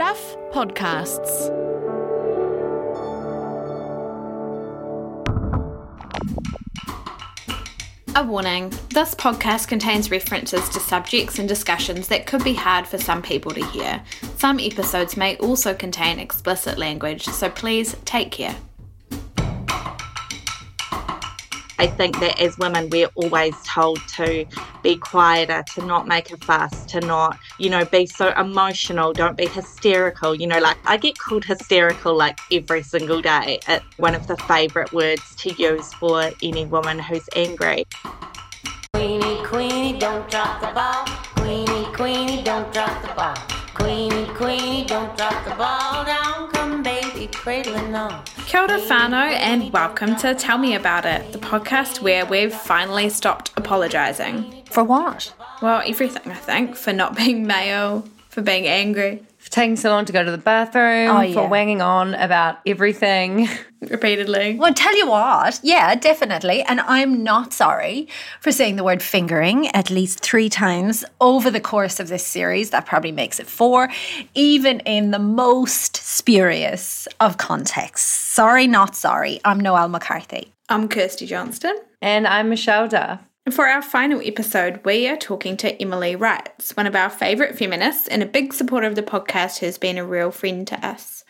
Stuff Podcasts. A warning this podcast contains references to subjects and discussions that could be hard for some people to hear. Some episodes may also contain explicit language, so please take care. I think that as women, we're always told to be quieter, to not make a fuss, to not, you know, be so emotional, don't be hysterical. You know, like I get called hysterical like every single day. It's one of the favourite words to use for any woman who's angry. Queenie, Queenie, don't drop the ball. Queenie, Queenie, don't drop the ball. Queenie, Queenie, don't drop the ball. Down Kia ora whānau and welcome to Tell Me About It, the podcast where we've finally stopped apologising. For what? Well, everything, I think, for not being male, for being angry taking so long to go to the bathroom, Oh, yeah. for wanging on about everything. repeatedly. Well, tell you what, yeah, definitely. And I'm not sorry for saying the word fingering at least three times over the course of this series. That probably makes it four, even in the most spurious of contexts. Sorry, not sorry. I'm Noelle McCarthy. I'm Kirsty Johnston. And I'm Michelle Duff. And for our final episode, we are talking to Emily Writes, one of our favourite feminists and a big supporter of the podcast who's been a real friend to us.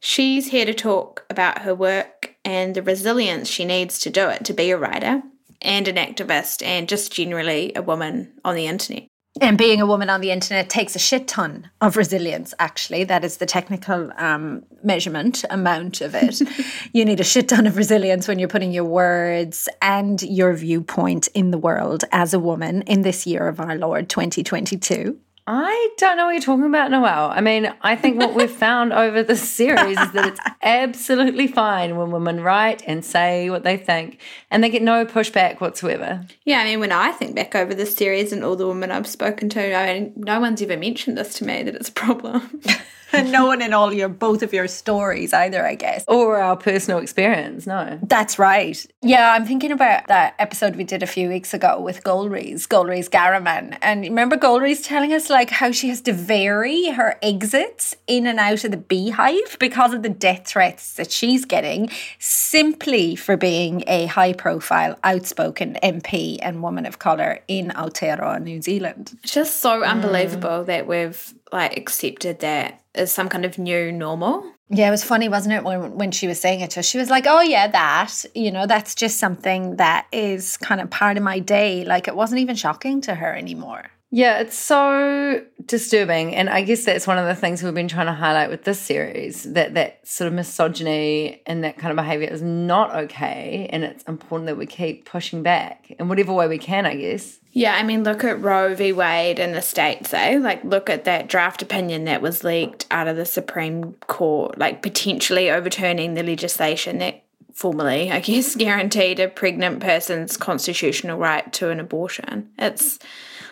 She's here to talk about her work and the resilience she needs to do it to be a writer and an activist and just generally a woman on the internet. And being a woman on the internet takes a shit ton of resilience, actually. That is the technical um, measurement amount of it. you need a shit ton of resilience when you're putting your words and your viewpoint in the world as a woman in this year of our Lord 2022. I don't know what you're talking about, Noelle. I mean, I think what we've found over the series is that it's absolutely fine when women write and say what they think and they get no pushback whatsoever. Yeah, I mean, when I think back over this series and all the women I've spoken to, I mean, no one's ever mentioned this to me that it's a problem. And no one in all your, both of your stories either, I guess. Or our personal experience, no. That's right. Yeah, I'm thinking about that episode we did a few weeks ago with Golriz, Golriz Ghahraman. And remember Golriz telling us like how she has to vary her exits in and out of the beehive because of the death threats that she's getting simply for being a high profile, outspoken MP and woman of colour in Aotearoa, New Zealand. It's just so unbelievable that we've like accepted that as some kind of new normal. Yeah, it was funny, wasn't it, when when she was saying it to us? She was like, "Oh yeah, that you know, that's just something that is kind of part of my day." Like it wasn't even shocking to her anymore. Yeah, it's so disturbing. And I guess that's one of the things we've been trying to highlight with this series that that sort of misogyny and that kind of behavior is not okay. And it's important that we keep pushing back in whatever way we can, I guess. Yeah, I mean, look at Roe v. Wade in the States, eh? Like, look at that draft opinion that was leaked out of the Supreme Court, like potentially overturning the legislation that formally, I guess, guaranteed a pregnant person's constitutional right to an abortion. It's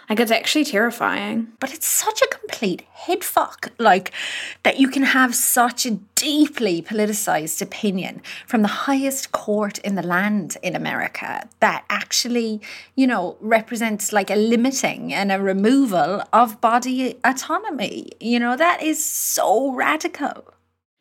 like, it's actually terrifying. But it's such a complete headfuck, like that you can have such a deeply politicized opinion from the highest court in the land in America that actually, you know, represents like a limiting and a removal of body autonomy. You know, that is so radical.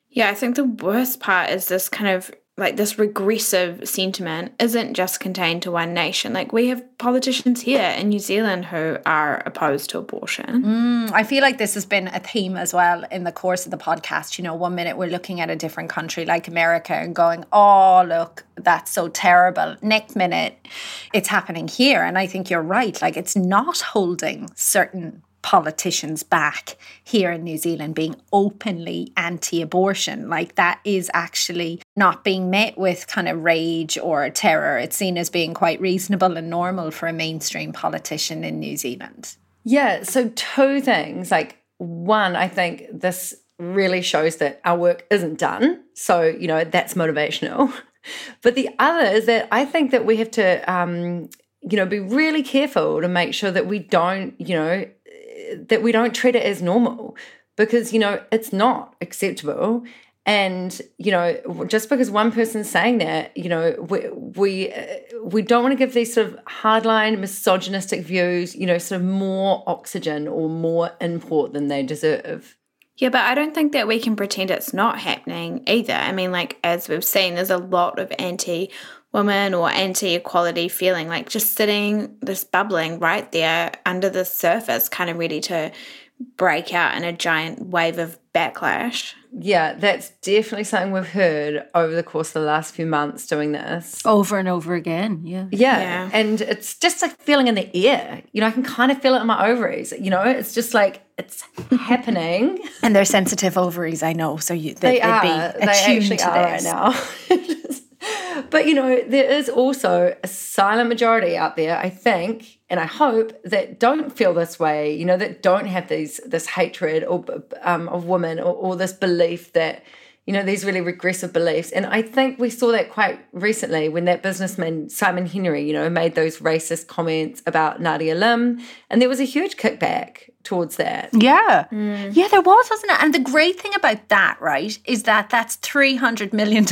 Yeah, I think the worst part is this kind of like this regressive sentiment isn't just contained to one nation. Like we have politicians here in New Zealand who are opposed to abortion. Mm, I feel like this has been a theme as well in the course of the podcast. You know, one minute we're looking at a different country like America and going, oh, look, that's so terrible. Next minute, it's happening here. And I think you're right. Like, it's not holding certain politicians back here in New Zealand being openly anti abortion. Like, that is actually not being met with kind of rage or terror. It's seen as being quite reasonable and normal for a mainstream politician in New Zealand. Yeah. So, two things. Like, one, I think this really shows that our work isn't done. So, you know, that's motivational. But the other is that I think that we have to, um, you know, be really careful to make sure that we don't, you know, that we don't treat it as normal because, you know, it's not acceptable. And you know, just because one person's saying that, you know, we we uh, we don't want to give these sort of hardline misogynistic views, you know, sort of more oxygen or more import than they deserve. Yeah, but I don't think that we can pretend it's not happening either. I mean, like, as we've seen, there's a lot of anti woman or anti equality feeling, like just sitting, this bubbling right there under the surface, kind of ready to break out in a giant wave of backlash. Yeah, that's definitely something we've heard over the course of the last few months doing this. Over and over again. Yeah. Yeah. Yeah. And it's just like feeling in the air. You know, I can kind of feel it in my ovaries. You know, it's just like it's happening. And they're sensitive ovaries, I know. So you They they, would are. be They attuned actually to are right now. but you know, there is also a silent majority out there, I think, and I hope that don't feel this way. You know, that don't have these this hatred or um, of women or, or this belief that you know these really regressive beliefs. And I think we saw that quite recently when that businessman Simon Henry, you know, made those racist comments about Nadia Lim, and there was a huge kickback towards that. Yeah. Mm. Yeah, there was, wasn't it? And the great thing about that, right, is that that's $300 million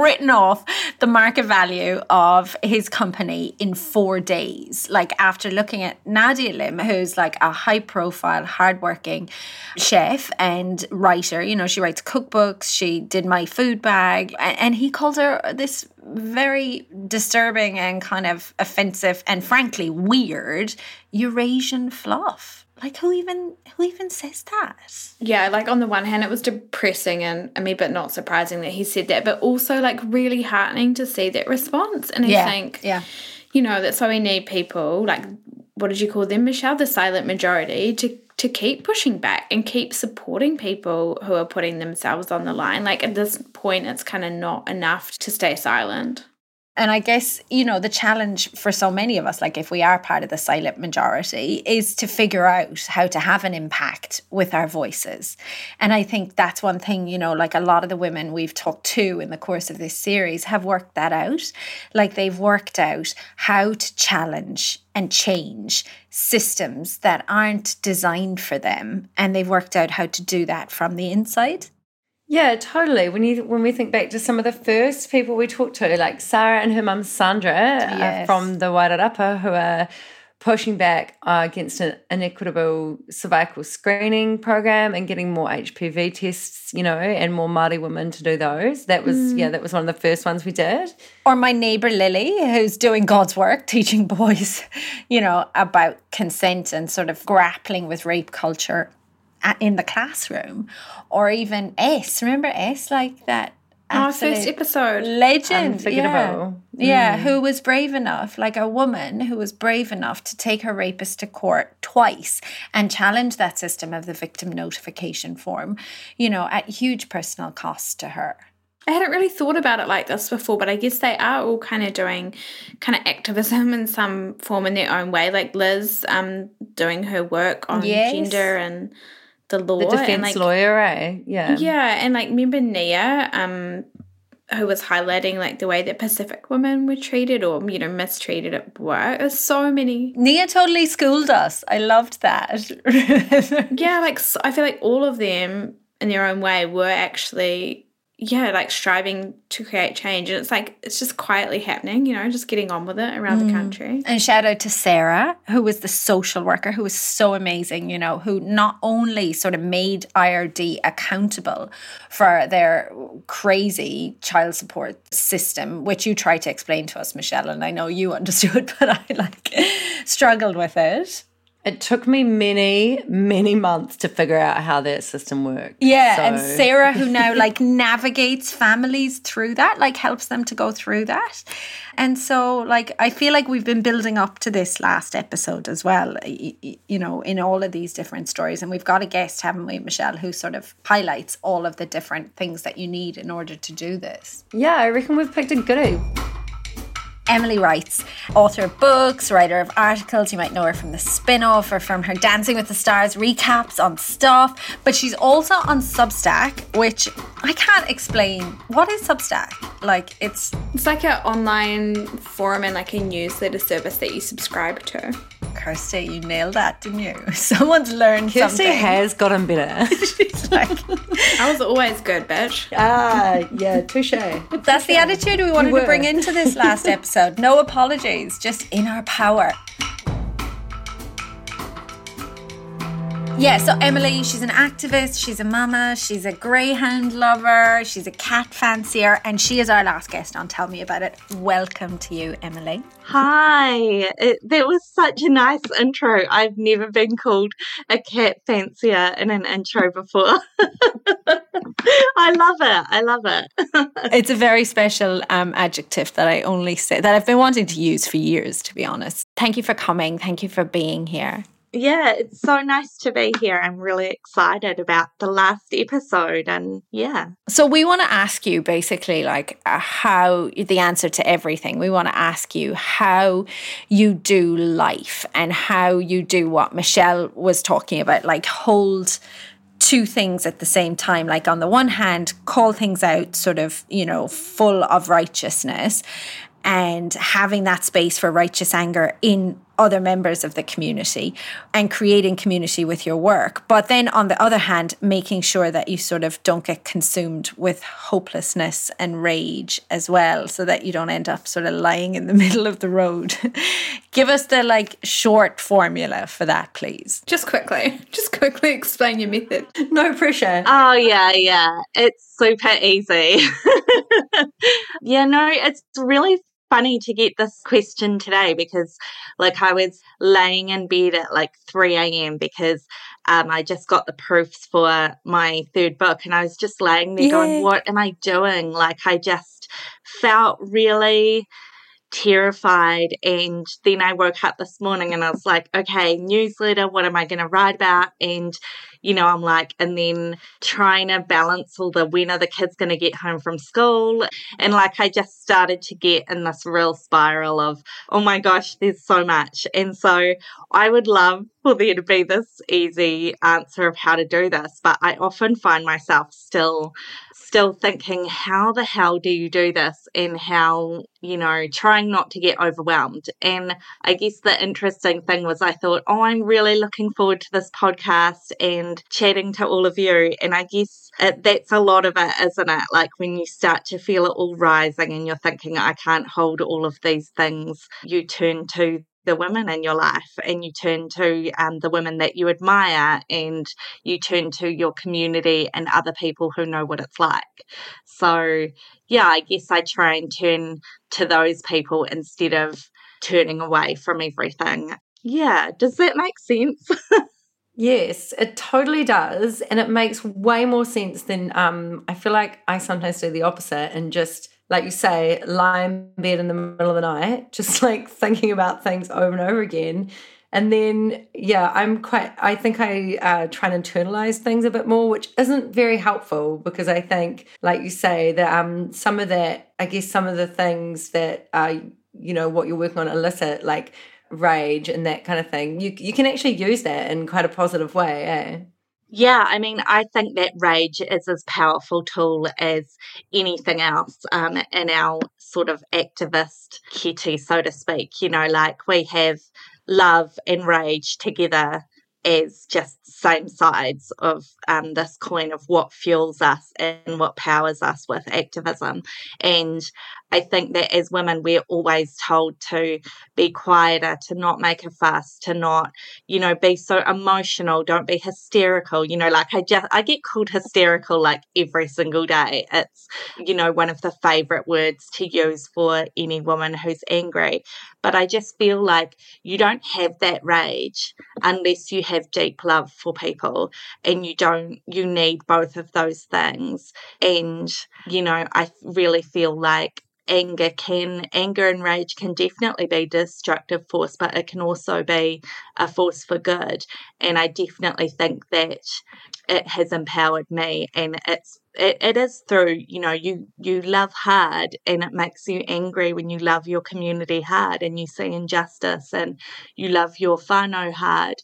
written off the market value of his company in four days. Like, after looking at Nadia Lim, who's like a high profile, hardworking chef and writer, you know, she writes cookbooks, she did my food bag, and he called her this very disturbing and kind of offensive and frankly weird Eurasian fluff. Like who even who even says that? Yeah, like on the one hand, it was depressing and I mean, but not surprising that he said that, but also like really heartening to see that response. And I think, yeah. you know, that's why we need people like, what did you call them, Michelle? The silent majority to to keep pushing back and keep supporting people who are putting themselves on the line. Like at this point, it's kind of not enough to stay silent. And I guess, you know, the challenge for so many of us, like if we are part of the silent majority, is to figure out how to have an impact with our voices. And I think that's one thing, you know, like a lot of the women we've talked to in the course of this series have worked that out. Like they've worked out how to challenge and change systems that aren't designed for them. And they've worked out how to do that from the inside. Yeah, totally. When you when we think back to some of the first people we talked to, like Sarah and her mum Sandra uh, Yes. from the Wairarapa, who are pushing back uh, against an inequitable cervical screening program and getting more HPV tests, you know, and more Māori women to do those. That was yeah, that was one of the first ones we did. Or my neighbor Lily, who's doing God's work, teaching boys, you know, about consent and sort of grappling with rape culture in the classroom. Or even S, remember S, like that. Our first episode. legend yeah, Unforgettable. yeah who was brave enough like a woman who was brave enough to take her rapist to court twice and challenge that system of the victim notification form you know at huge personal cost to her I hadn't really thought about it like this before, but I guess they are all kind of doing kind of activism in some form in their own way. Like Liz, um, doing her work on Yes. gender and the law, The and defense like, lawyer, eh? Yeah. Yeah, and like remember Nia, um, who was highlighting like the way that Pacific women were treated or you know mistreated at work. There's so many. nia totally schooled us i loved that Yeah, like I feel like all of them in their own way were actually yeah like striving to create change, and it's like it's just quietly happening. You know, just getting on with it around the mm. country. And shout out to Sarah, who was the social worker, who was so amazing, you know, who not only sort of made IRD accountable for their crazy child support system, which you tried to explain to us, Michelle, and I know you understood, but I like struggled with it. It took me many, many months to figure out how that system worked. Yeah, and Sarah, who now like navigates families through that, like helps them to go through that. And so, like, I feel like we've been building up to this last episode as well, y- y- you know, in all of these different stories. And we've got a guest, haven't we, Michelle, who sort of highlights all of the different things that you need in order to do this. Yeah, I reckon we've picked a goodie. Emily writes, author of books, writer of articles. You might know her from the spin off or from her Dancing with the Stars recaps on stuff. But she's also on Substack, which I can't explain. What is Substack? Like, it's It's like an online forum and like a newsletter service that you subscribe to. Kirsty, you nailed that, didn't you? Someone's learned Kirsty something. has gotten better. She's like, I was always good, bitch. ah, yeah, touche. that's the attitude we wanted to bring into this last episode. No apologies, just in our power. Yeah, so Emily, she's an activist, she's a mama, she's a greyhound lover, she's a cat fancier, and she is our last guest on Tell Me About It. Welcome to you, Emily. Hi, it, that was such a nice intro. I've never been called a cat fancier in an intro before. I love it. I love it. it's a very special um, adjective that I only say that I've been wanting to use for years, to be honest. Thank you for coming. Thank you for being here. Yeah, it's so nice to be here. I'm really excited about the last episode and yeah. So we want to ask you basically like uh, how the answer to everything. We want to ask you how you do life and how you do what Michelle was talking about like hold two things at the same time like on the one hand call things out sort of you know full of righteousness and having that space for righteous anger in other members of the community and creating community with your work. But then on the other hand, making sure that you sort of don't get consumed with hopelessness and rage as well, so that you don't end up sort of lying in the middle of the road. Give us the like short formula for that, please. Just quickly, just quickly explain your method. No pressure. Oh, yeah, yeah. It's super easy. yeah, no, it's really funny to get this question today because like I was laying in bed at like 3 a.m. because um, I just got the proofs for my third book and I was just laying there yeah. going, what am I doing? Like I just felt really terrified. And then I woke up this morning and I was like, okay, newsletter, what am I going to write about? And you know, I'm like, and then trying to balance all the when are the kids going to get home from school. And like, I just started to get in this real spiral of, oh my gosh, there's so much. And so I would love for there to be this easy answer of how to do this, but I often find myself still still thinking, how the hell do you do this? And how, you know, trying not to get overwhelmed. And I guess the interesting thing was, I thought, oh, I'm really looking forward to this podcast and chatting to all of you. And I guess it, that's a lot of it, isn't it? Like when you start to feel it all rising and you're thinking, I can't hold all of these things, you turn to the women in your life and you turn to um, the women that you admire and you turn to your community and other people who know what it's like. So, yeah, I guess I try and turn to those people instead of turning away from everything. Yeah, does that make sense? Yes, it totally does. And it makes way more sense than um, I feel like I sometimes do the opposite and just like you say, lie in bed in the middle of the night, just like thinking about things over and over again. And then, yeah, I'm quite, I think I uh, try and internalize things a bit more, which isn't very helpful because I think, like you say, that um, some of that, I guess some of the things that, uh, you know, what you're working on elicit, like rage and that kind of thing, you, you can actually use that in quite a positive way, eh? Yeah, I mean, I think that rage is as powerful tool as anything else um, in our sort of activist kitty, so to speak. You know, like we have love and rage together as just same sides of um, this coin of what fuels us and what powers us with activism. And I think that as women, we're always told to be quieter, to not make a fuss, to not, you know, be so emotional, don't be hysterical. You know, like I just, I get called hysterical like every single day. It's, you know, one of the favorite words to use for any woman who's angry. But I just feel like you don't have that rage unless you have deep love for people and you don't, you need both of those things. And, you know, I really feel like anger can anger and rage can definitely be destructive force but it can also be a force for good. And i definitely think that it has empowered me and it's it, it is through you know you you love hard and it makes you angry when you love your community hard and you see injustice and you love your whānau hard.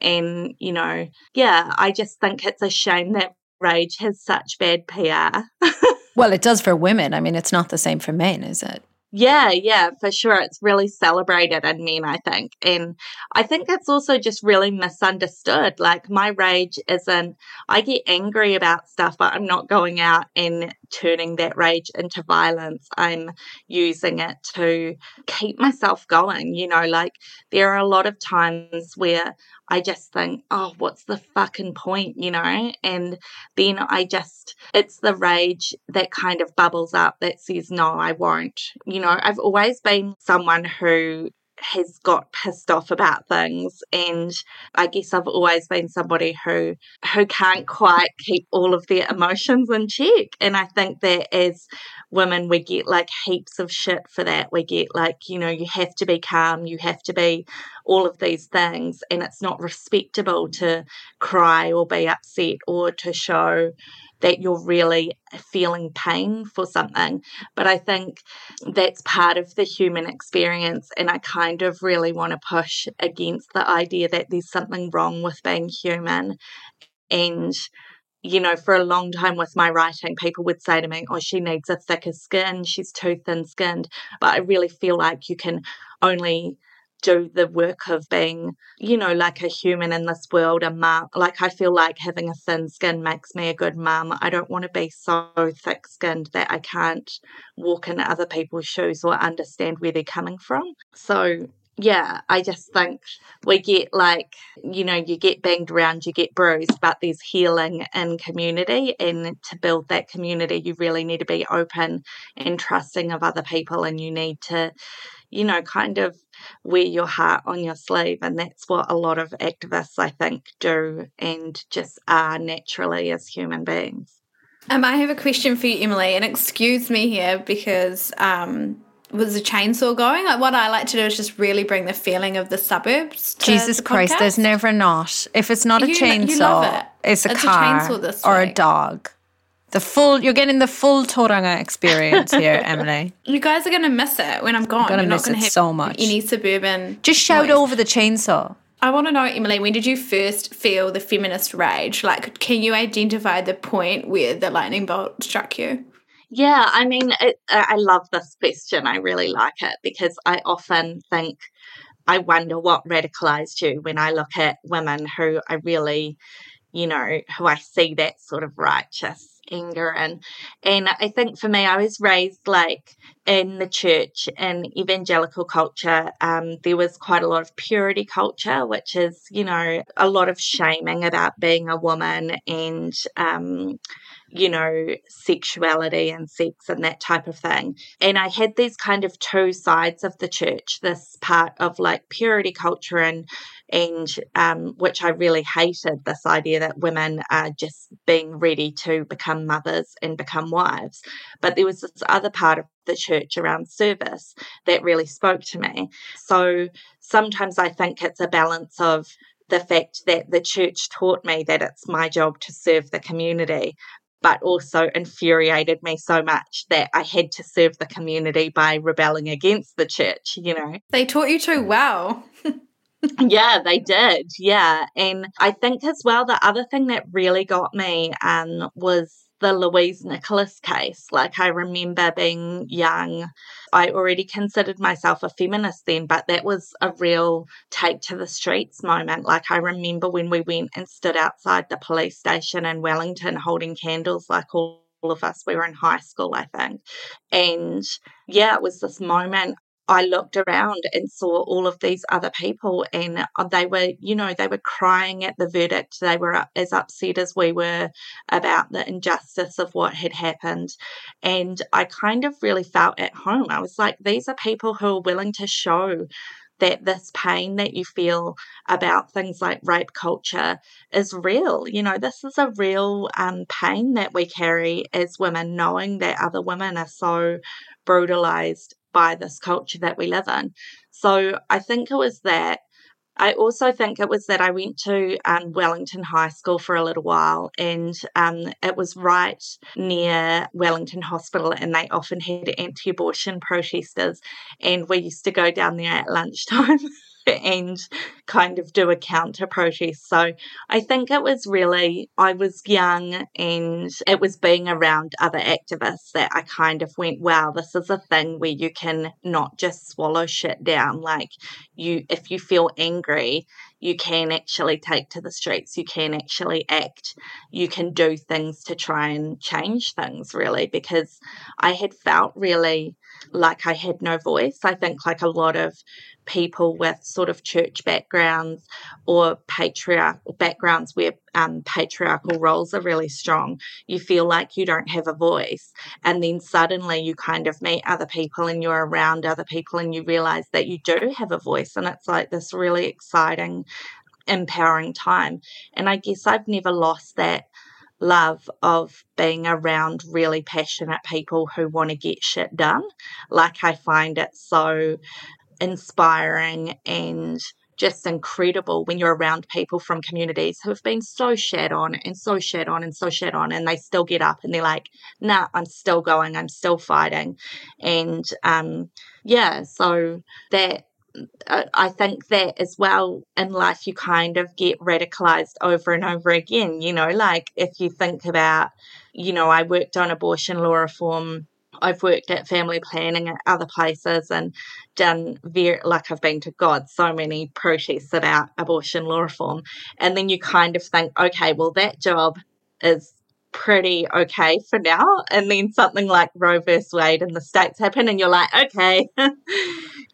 And you know yeah i just think it's a shame that rage has such bad pr Well, it does for women. I mean, it's not the same for men, is it? Yeah, yeah, for sure. It's really celebrated in men, I think. And I think it's also just really misunderstood. Like, my rage isn't, I get angry about stuff, but I'm not going out and turning that rage into violence. I'm using it to keep myself going. You know, like there are a lot of times where I just think, oh, what's the fucking point, you know? And then I just, it's the rage that kind of bubbles up that says, no, I won't. You know, I've always been someone who has got pissed off about things. And I guess I've always been somebody who who can't quite keep all of their emotions in check. And I think that as women we get like heaps of shit for that. We get like you know you have to be calm you have to be all of these things and it's not respectable to cry or be upset or to show that you're really feeling pain for something. But I think that's part of the human experience. And I kind of really want to push against the idea that there's something wrong with being human. And you know, for a long time with my writing, people would say to me, Oh, she needs a thicker skin, she's too thin skinned. But I really feel like you can only do the work of being, you know, like a human in this world, a mum. Like, I feel like having a thin skin makes me a good mum. I don't want to be so thick skinned that I can't walk in other people's shoes or understand where they're coming from. So, yeah, I just think we get like, you know, you get banged around, you get bruised, but there's healing in community. And to build that community, you really need to be open and trusting of other people. And you need to, you know, kind of wear your heart on your sleeve. And that's what a lot of activists, I think, do and just are naturally as human beings. Um, I have a question for you, Emily, and excuse me here because um, was a chainsaw going? Like what I like to do is just really bring the feeling of the suburbs. Jesus the Christ, there's never not. If it's not a You- chainsaw, it. it's a It's a car chainsaw this or a dog. The full, you're getting the full Tauranga experience here, Emily. You guys are gonna miss it when I'm gone. gonna You're not miss gonna it have so much. Any suburban. Just shout noise. over the chainsaw. I want to know, Emily, when did you first feel the feminist rage? Like, can you identify the point where the lightning bolt struck you? Yeah, I mean, it, I love this question. I really like it because I often think, I wonder what radicalized you when I look at women who I really, you know, who I see that sort of righteous anger and And I think for me, I was raised like in the church in evangelical culture. Um, there was quite a lot of purity culture, which is, you know, a lot of shaming about being a woman and, um, you know, sexuality and sex and that type of thing. And I had these kind of two sides of the church, this part of like purity culture and and um, which I really hated this idea that women are just being ready to become mothers and become wives. But there was this other part of the church around service that really spoke to me. So sometimes I think it's a balance of the fact that the church taught me that it's my job to serve the community, but also infuriated me so much that I had to serve the community by rebelling against the church, you know. They taught you too well. yeah, they did. Yeah. And I think as well, the other thing that really got me um, was the Louise Nicholas case. Like, I remember being young, I already considered myself a feminist then, but that was a real take to the streets moment. Like, I remember when we went and stood outside the police station in Wellington holding candles, like all all of us, we were in high school, I think. And yeah, it was this moment I looked around and saw all of these other people, and uh, they were, you know, they were crying at the verdict. They were as upset as we were about the injustice of what had happened. And I kind of really felt at home. I was like, these are people who are willing to show that this pain that you feel about things like rape culture is real. You know, this is a real um, pain that we carry as women, knowing that other women are so brutalized by this culture that we live in. So I think it was that. I also think it was that I went to um, Wellington High School for a little while, and um, it was right near Wellington Hospital, and they often had anti abortion protesters, and we used to go down there at lunchtime. and kind of do a counter protest. So I think it was really, I was young and it was being around other activists that I kind of went, wow, this is a thing where you can not just swallow shit down. Like, you, if you feel angry, you can actually take to the streets, you can actually act, you can do things to try and change things, really, because I had felt really like I had no voice. I think, like a lot of people with sort of church backgrounds or patriarchal backgrounds where um, patriarchal roles are really strong, you feel like you don't have a voice. And then suddenly you kind of meet other people and you're around other people and you realize that you do have a voice. And it's like this really exciting, empowering time. And I guess I've never lost that love of being around really passionate people who want to get shit done. Like, I find it so inspiring and just incredible when you're around people from communities who have been so shat on and so shat on and so shat on and they still get up and they're like nah i'm still going i'm still fighting and um yeah so that I think that as well in life, you kind of get radicalized over and over again. You know, like if you think about, you know, I worked on abortion law reform I've worked at family planning at other places and done very like I've been to God so many protests about abortion law reform. And then you kind of think, okay, well that job is pretty okay for now. And then something like Roe versus Wade in the States happen and you're like, okay,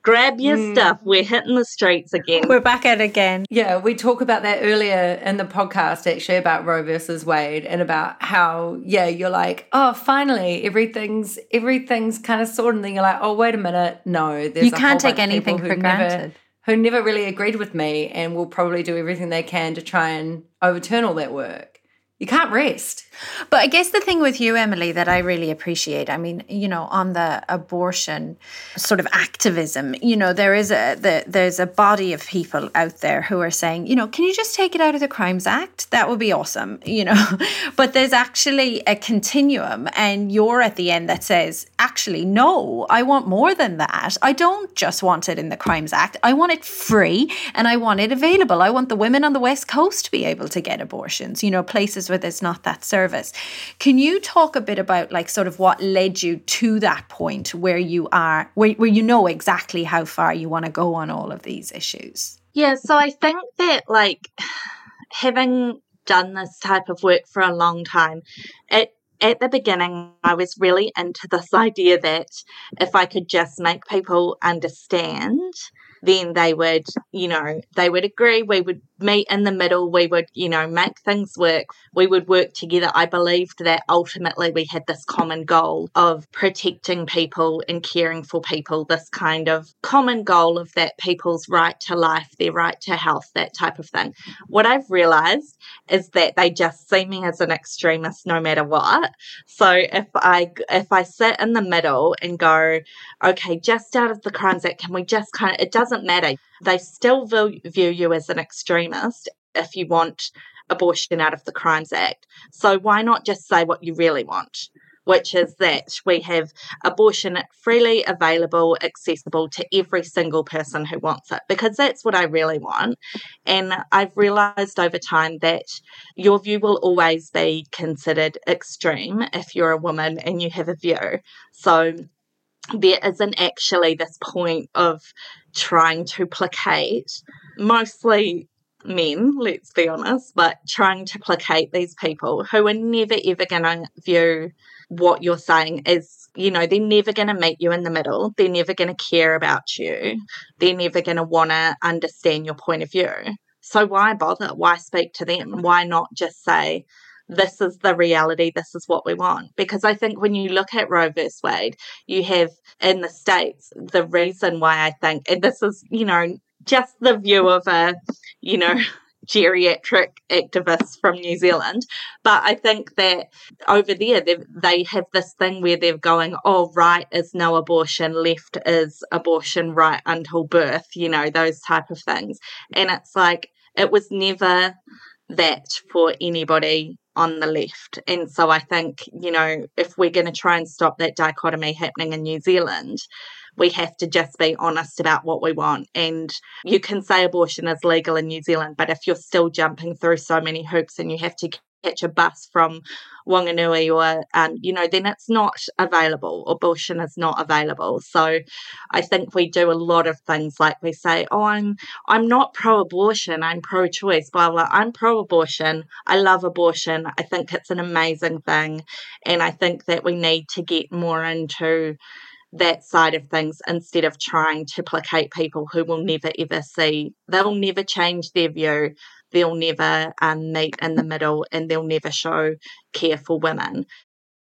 grab your mm. stuff. We're hitting the streets again. We're back at it again. Yeah, we talk about that earlier in the podcast actually about Roe versus Wade and about how yeah, you're like, oh, finally everything's everything's kind of sorted, and then you're like, oh, wait a minute, no, there's you can't take anything for granted. Never, who never really agreed with me and will probably do everything they can to try and overturn all that work you can't rest. But I guess the thing with you, Emily, that I really appreciate, I mean, you know, on the abortion sort of activism, you know, there is a the, there's a body of people out there who are saying, you know, can you just take it out of the Crimes Act? That would be awesome, you know. but there's actually a continuum, and you're at the end that says, actually, no, I want more than that. I don't just want it in the Crimes Act. I want it free and I want it available. I want the women on the West Coast to be able to get abortions, you know, places where there's not that service. Can you talk a bit about like sort of what led you to that point where you are, where, where you know exactly how far you want to go on all of these issues? Yeah, so I think that like having done this type of work for a long time, it at the beginning, I was really into this idea that if I could just make people understand, then they would, you know, they would agree. We would meet in the middle. We would, you know, make things work. We would work together. I believed that ultimately we had this common goal of protecting people and caring for people, this kind of common goal of that people's right to life, their right to health, that type of thing. What I've realized is that they just see me as an extremist no matter what. So if I if I sit in the middle and go, okay, just out of the crimes act, can we just kind of it doesn't matter. They still view you as an extremist if you want abortion out of the Crimes Act. So why not just say what you really want? Which is that we have abortion freely available, accessible to every single person who wants it, because that's what I really want. And I've realized over time that your view will always be considered extreme if you're a woman and you have a view. So there isn't actually this point of trying to placate mostly men, let's be honest, but trying to placate these people who are never ever going to view what you're saying as, you know, they're never going to meet you in the middle. They're never going to care about you. They're never going to want to understand your point of view. So why bother? Why speak to them? Why not just say, this is the reality, this is what we want. Because I think when you look at Roe versus Wade, you have in the States the reason why I think, and this is, you know, just the view of a, you know, geriatric activist from New Zealand. But I think that over there, they have this thing where they're going, oh, right is no abortion, left is abortion right until birth, you know, those type of things. And it's like, it was never that for anybody on the left. And so I think, you know, if we're going to try and stop that dichotomy happening in New Zealand, we have to just be honest about what we want. And you can say abortion is legal in New Zealand, but if you're still jumping through so many hoops and you have to catch a bus from Wanganui or, um, you know, then it's not available. Abortion is not available. So I think we do a lot of things like we say, oh, I'm, I'm not pro-abortion, I'm pro-choice, blah, blah. I'm pro-abortion. I love abortion. I think it's an amazing thing. And I think that we need to get more into that side of things instead of trying to placate people who will never ever see, they'll never change their view they'll never um, meet in the middle and they'll never show care for women.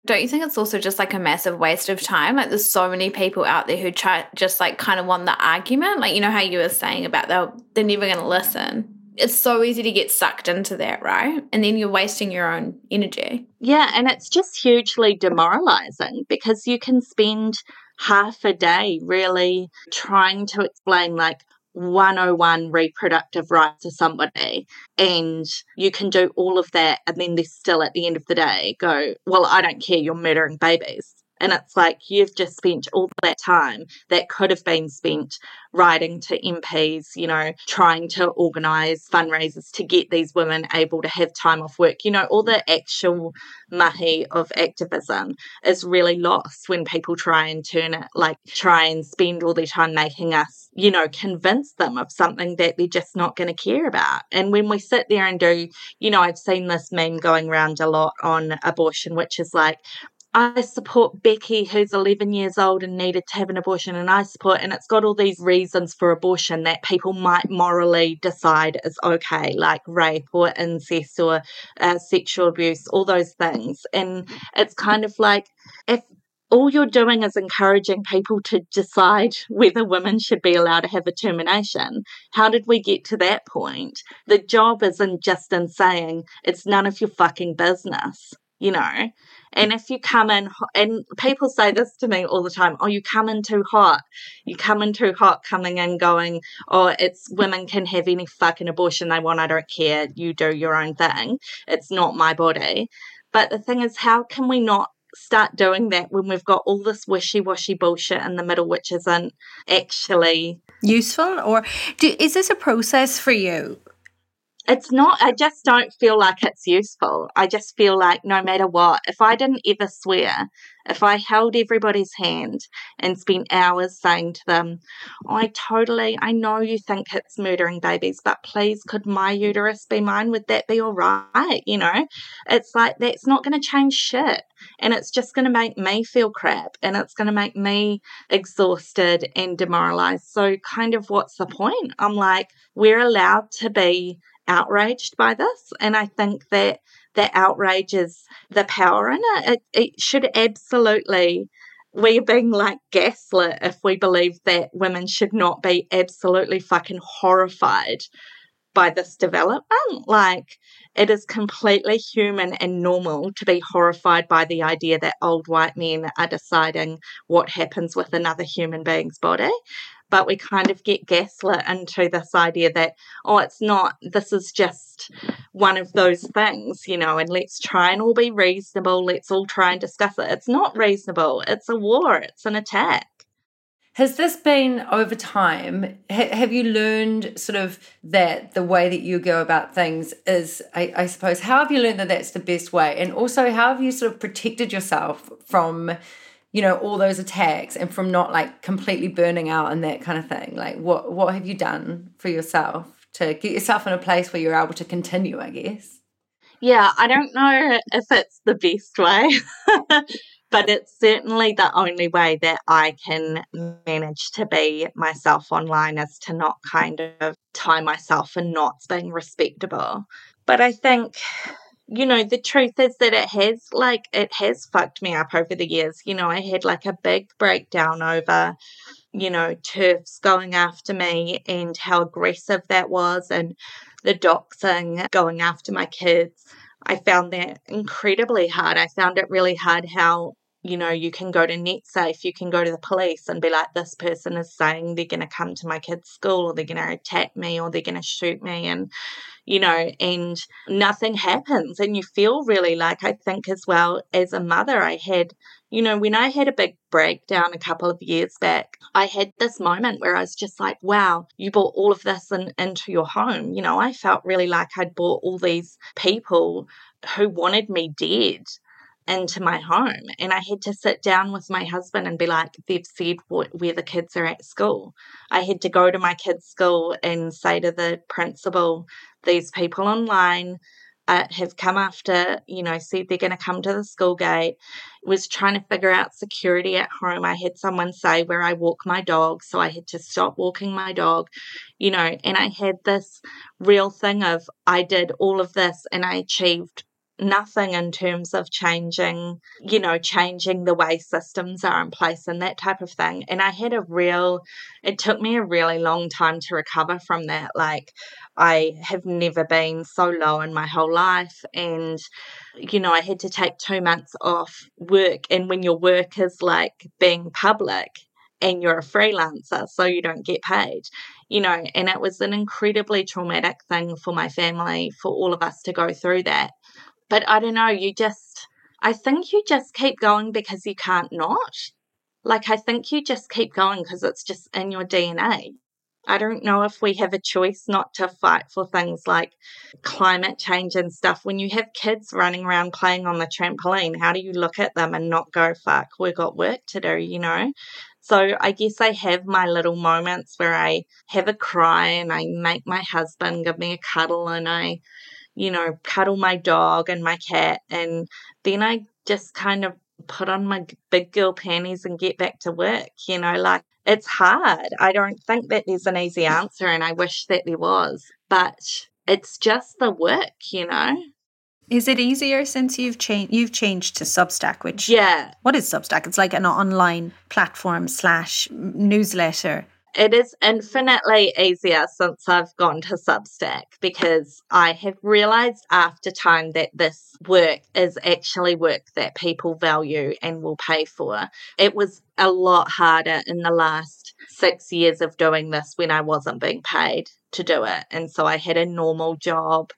Don't you think it's also just like a massive waste of time? Like there's so many people out there who try just like kind of want the argument. Like you know how you were saying about they're they're never gonna listen. It's so easy to get sucked into that, right? And then you're wasting your own energy. Yeah, and it's just hugely demoralizing because you can spend half a day really trying to explain like 101 reproductive rights to somebody and you can do all of that and then they still at the end of the day go well i don't care you're murdering babies and it's like you've just spent all that time that could have been spent writing to MPs, you know, trying to organise fundraisers to get these women able to have time off work. You know, all the actual mahi of activism is really lost when people try and turn it, like, try and spend all their time making us, you know, convince them of something that they're just not going to care about. And when we sit there and do, you know, I've seen this meme going around a lot on abortion, which is like, I support Becky, who's 11 years old and needed to have an abortion, and I support, and it's got all these reasons for abortion that people might morally decide is okay, like rape or incest or uh, sexual abuse, all those things. And it's kind of like if all you're doing is encouraging people to decide whether women should be allowed to have a termination. How did we get to that point? The job isn't just in saying it's none of your fucking business, you know? And if you come in, and people say this to me all the time, oh, you come in too hot. You come in too hot coming in going, oh, it's women can have any fucking abortion they want. I don't care. You do your own thing. It's not my body. But the thing is, how can we not start doing that when we've got all this wishy-washy bullshit in the middle which isn't actually useful or do, is this a process for you it's not i just don't feel like it's useful. I just feel like no matter what if i didn't ever swear if i held everybody's hand and spent hours saying to them i totally i know you think it's murdering babies but please could my uterus be mine? Would that be all right? You know? It's like that's not going to change shit. And it's just going to make me feel crap and it's going to make me exhausted and demoralized. So kind of what's the point? I'm like we're allowed to be outraged by this. And I think that that outrage is the power in it. It, it should absolutely we're being like gaslit if we believe that women should not be absolutely fucking horrified by this development. Like, it is completely human and normal to be horrified by the idea that old white men are deciding what happens with another human being's body but we kind of get gaslit into this idea that, oh, it's not, this is just one of those things, you know, and let's try and all be reasonable. Let's all try and discuss it. It's not reasonable. It's a war, it's an attack. Has this been over time? Ha- have you learned sort of that the way that you go about things is, I, I suppose, how have you learned that that's the best way? And also, how have you sort of protected yourself from you know all those attacks and from not like completely burning out and that kind of thing like what what have you done for yourself to get yourself in a place where you're able to continue i guess? Yeah i don't know if it's the best way but it's certainly the only way that i can manage to be myself online is to not kind of tie myself in knots being respectable. But i think you know, the truth is that it has, like, it has fucked me up over the years. You know, I had like a big breakdown over, you know, TERFs going after me and how aggressive that was and the doxing going after my kids. I found that incredibly hard. I found it really hard how you know, you can go to NetSafe, you can go to the police and be like, this person is saying they're going to come to my kid's school or they're going to attack me or they're going to shoot me. And, you know, and nothing happens. And you feel really like, I think as well, as a mother, I had, you know, when I had a big breakdown a couple of years back, I had this moment where I was just like, wow, you brought all of this in, into your home. You know, I felt really like I'd brought all these people who wanted me dead into my home. And I had to sit down with my husband and be like, they've said what, where the kids are at school. I had to go to my kids' school and say to the principal, these people online uh, have come after, you know, said they're going to come to the school gate, was trying to figure out security at home. I had someone say where I walk my dog, so I had to stop walking my dog, you know, and I had this real thing of I did all of this and I achieved nothing in terms of changing, you know, changing the way systems are in place and that type of thing. And I had a real, it took me a really long time to recover from that. Like, I have never been so low in my whole life. And, you know, I had to take two months off work. And when your work is like being public, and you're a freelancer, so you don't get paid, you know. And it was an incredibly traumatic thing for my family, for all of us to go through that. But I don't know, you just, I think you just keep going because you can't not. Like, I think you just keep going because it's just in your DNA. I don't know if we have a choice not to fight for things like climate change and stuff. When you have kids running around playing on the trampoline, how do you look at them and not go, fuck, we've got work to do, you know? So I guess I have my little moments where I have a cry and I make my husband give me a cuddle and I you know, cuddle my dog and my cat. And then I just kind of put on my big girl panties and get back to work. You know, like it's hard. I don't think that there's an easy answer, and I wish that there was, but it's just the work, you know. Is it easier since you've changed? You've changed to Substack, which yeah. What is Substack? It's like an online platform slash newsletter it is infinitely easier since I've gone to Substack because I have realized after time that this work is actually work that people value and will pay for. It was a lot harder in the last six years of doing this when I wasn't being paid to do it. And so I had a normal job.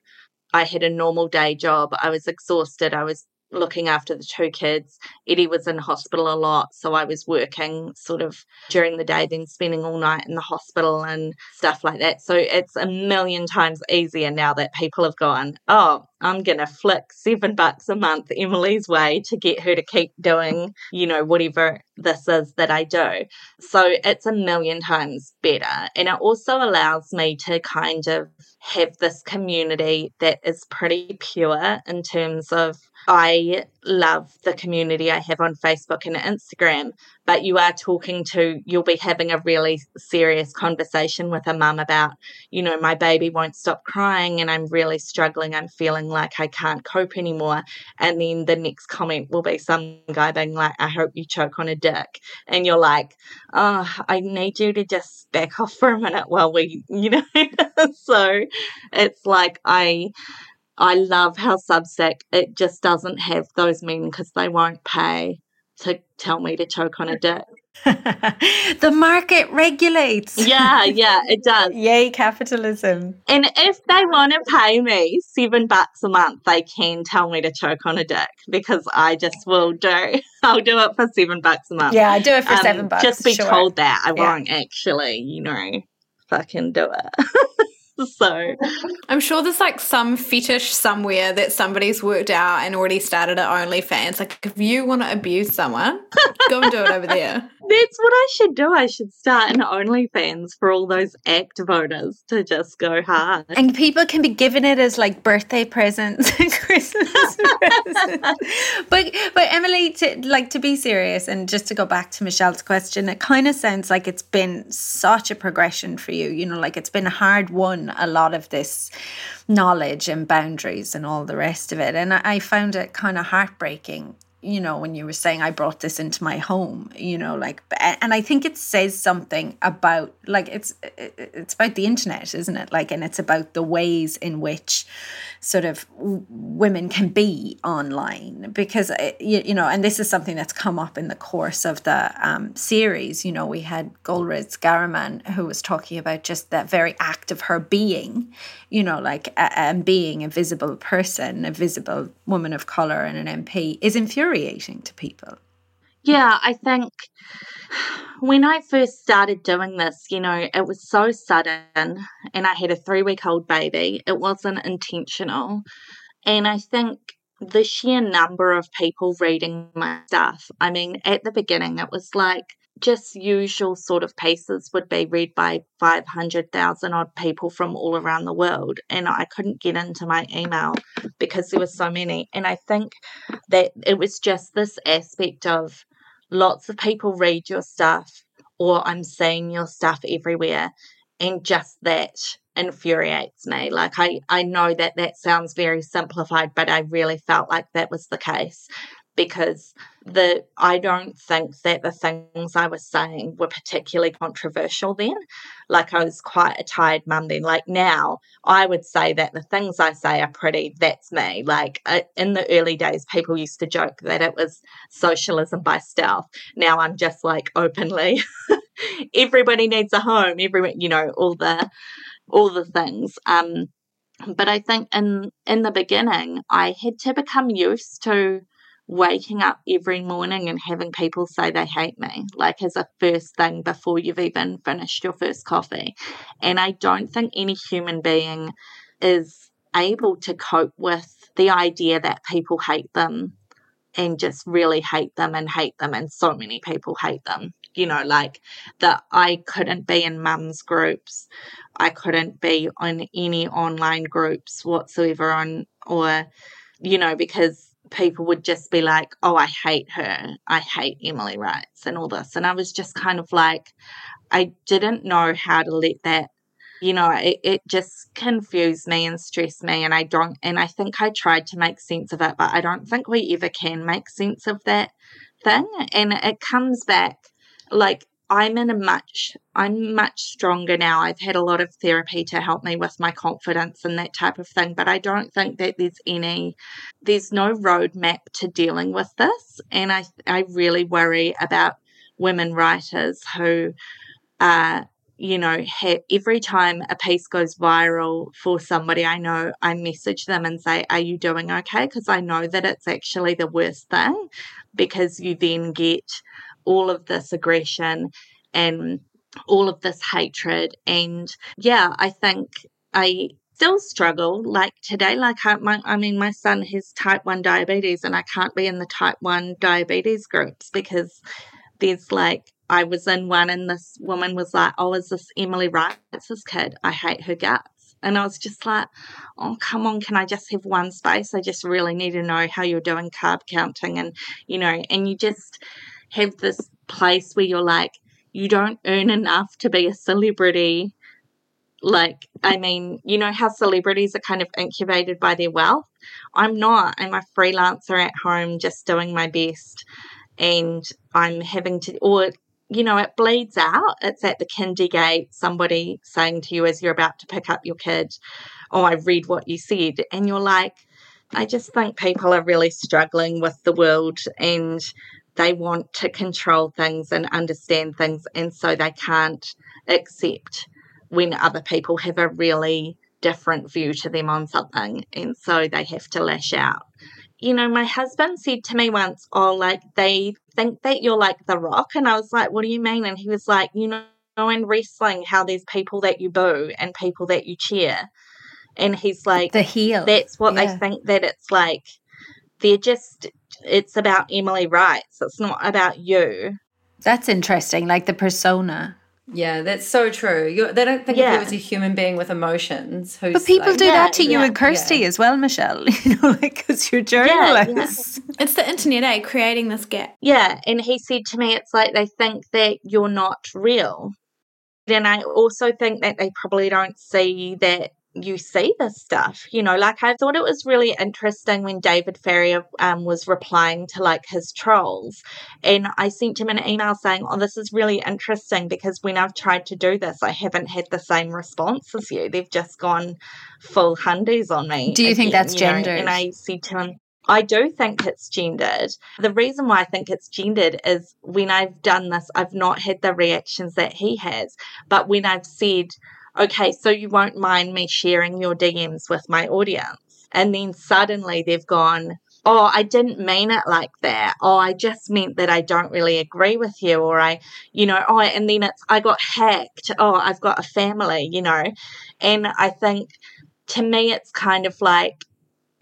I had a normal day job. I was exhausted. I was looking after the two kids. Eddie was in hospital a lot, so I was working sort of during the day, then spending all night in the hospital and stuff like that. So it's a million times easier now that people have gone, oh, I'm going to flick seven bucks a month Emily's way to get her to keep doing, you know, whatever this is that I do. So it's a million times better. And it also allows me to kind of have this community that is pretty pure in terms of I love the community I have on Facebook and Instagram, but you are talking to, you'll be having a really serious conversation with a mum about, you know, my baby won't stop crying and I'm really struggling. I'm feeling like I can't cope anymore. And then the next comment will be some guy being like, I hope you choke on a dick. And you're like, oh, I need you to just back off for a minute while we, you know. so it's like, I, I love how Substack it just doesn't have those men because they won't pay to tell me to choke on a dick. the market regulates. Yeah, yeah, it does. Yay, capitalism. And if they want to pay me seven bucks a month, they can tell me to choke on a dick because I just will do. I'll do it for seven bucks a month. Yeah, I do it for um, seven bucks. Just be sure. told that I yeah. won't actually, you know, fucking do it. so I'm sure there's like some fetish somewhere that somebody's worked out and already started at OnlyFans. Like if you want to abuse someone, go and do it over there. That's what I should do. I should start an OnlyFans for all those ACT voters to just go hard. And people can be given it as like birthday presents and Christmas presents. But but Emily, to like to be serious and just to go back to Michelle's question, it kind of sounds like it's been such a progression for you. You know, like it's been a hard a lot of this knowledge and boundaries and all the rest of it. And I found it kind of heartbreaking you know, when you were saying I brought this into my home, you know, like, and I think it says something about, like, it's it's about the internet, isn't it? Like, and it's about the ways in which sort of women can be online because it, you, you know, and this is something that's come up in the course of the um, series. You know, we had Golriz Ghahraman who was talking about just that very act of her being, you know, like, and being a visible person, a visible woman of color, and an MP is infuriating infuriating to people. Yeah, I think when I first started doing this, you know, it was so sudden and I had a three week old baby. It wasn't intentional. And I think the sheer number of people reading my stuff, I mean, at the beginning, it was like just usual sort of pieces would be read by 500,000 odd people from all around the world. And I couldn't get into my email because there were so many. And I think that it was just this aspect of lots of people read your stuff, or I'm seeing your stuff everywhere. And just that infuriates me. Like, I, I know that that sounds very simplified, but I really felt like that was the case because the I don't think that the things I was saying were particularly controversial then. Like I was quite a tired mum then. Like now, I would say that the things I say are pretty. That's me. Like uh, in the early days, people used to joke that it was socialism by stealth. Now I'm just like openly. everybody needs a home. Everyone, you know, all the all the things. Um, but I think in in the beginning, I had to become used to waking up every morning and having people say they hate me, like as a first thing before you've even finished your first coffee. And I don't think any human being is able to cope with the idea that people hate them and just really hate them and hate them and so many people hate them you know like that i couldn't be in mum's groups i couldn't be on any online groups whatsoever on or you know because people would just be like, oh, I hate her. I hate Emily Writes and all this. And I was just kind of like, I didn't know how to let that, you know, it, it just confused me and stressed me. And I don't, and I think I tried to make sense of it, but I don't think we ever can make sense of that thing. And it comes back like I'm in a much I'm much stronger now. I've had a lot of therapy to help me with my confidence and that type of thing, but I don't think that there's any there's no roadmap to dealing with this. And I I really worry about women writers who uh you know, every time a piece goes viral for somebody I know, I message them and say, Are you doing okay? Because I know that it's actually the worst thing because you then get all of this aggression and all of this hatred. And yeah, I think I still struggle. Like today like I, my, I mean my son has type 1 diabetes and i can't be in the type 1 diabetes groups because there's like i was in one and this woman was like oh is this Emily Writes' kid. I hate her guts. And i was just like oh come on can i just have one space? I just really need to know how you're doing carb counting and you know and you just have this place where you're like, you don't earn enough to be a celebrity. Like, I mean, you know how celebrities are kind of incubated by their wealth? I'm not. I'm a freelancer at home just doing my best. And I'm having to, or, you know, it bleeds out. It's at the kindy gate, somebody saying to you as you're about to pick up your kid, Oh, I read what you said. And you're like, I just think people are really struggling with the world and they want to control things and understand things, and so they can't accept when other people have a really different view to them on something, and so they have to lash out. You know, my husband said to me once, Oh, like they think that you're like The Rock. And I was like, What do you mean? And he was like, You know, in wrestling, how there's people that you boo and people that you cheer. And he's like, The heel. That's what yeah. they think that it's like. They're just it's about Emily Writes. It's not about you. That's interesting, like the persona. Yeah, that's so true. You, they don't think yeah. of you as a human being with emotions. but people like, do yeah, that to you and Kirsty as well, Michelle. You know, like because you're journalists. It's the internet, eh? Creating this gap. Yeah, and he said to me, it's like they think that you're not real. And I also think that they probably don't see that you see this stuff. You know, like I thought it was really interesting when David Farrier um, was replying to like his trolls. And I sent him an email saying, Oh, this is really interesting because when I've tried to do this, I haven't had the same response as you. They've just gone full hundies on me. Do you think that's you know, gendered? and I said to him, I do think it's gendered. The reason why I think it's gendered is when I've done this, I've not had the reactions that he has. But when I've said, okay, so you won't mind me sharing your DMs with my audience. And then suddenly they've gone, oh, I didn't mean it like that. Oh, I just meant that I don't really agree with you. Or I, you know, oh, and then it's, I got hacked. Oh, I've got a family, you know. And I think to me, it's kind of like,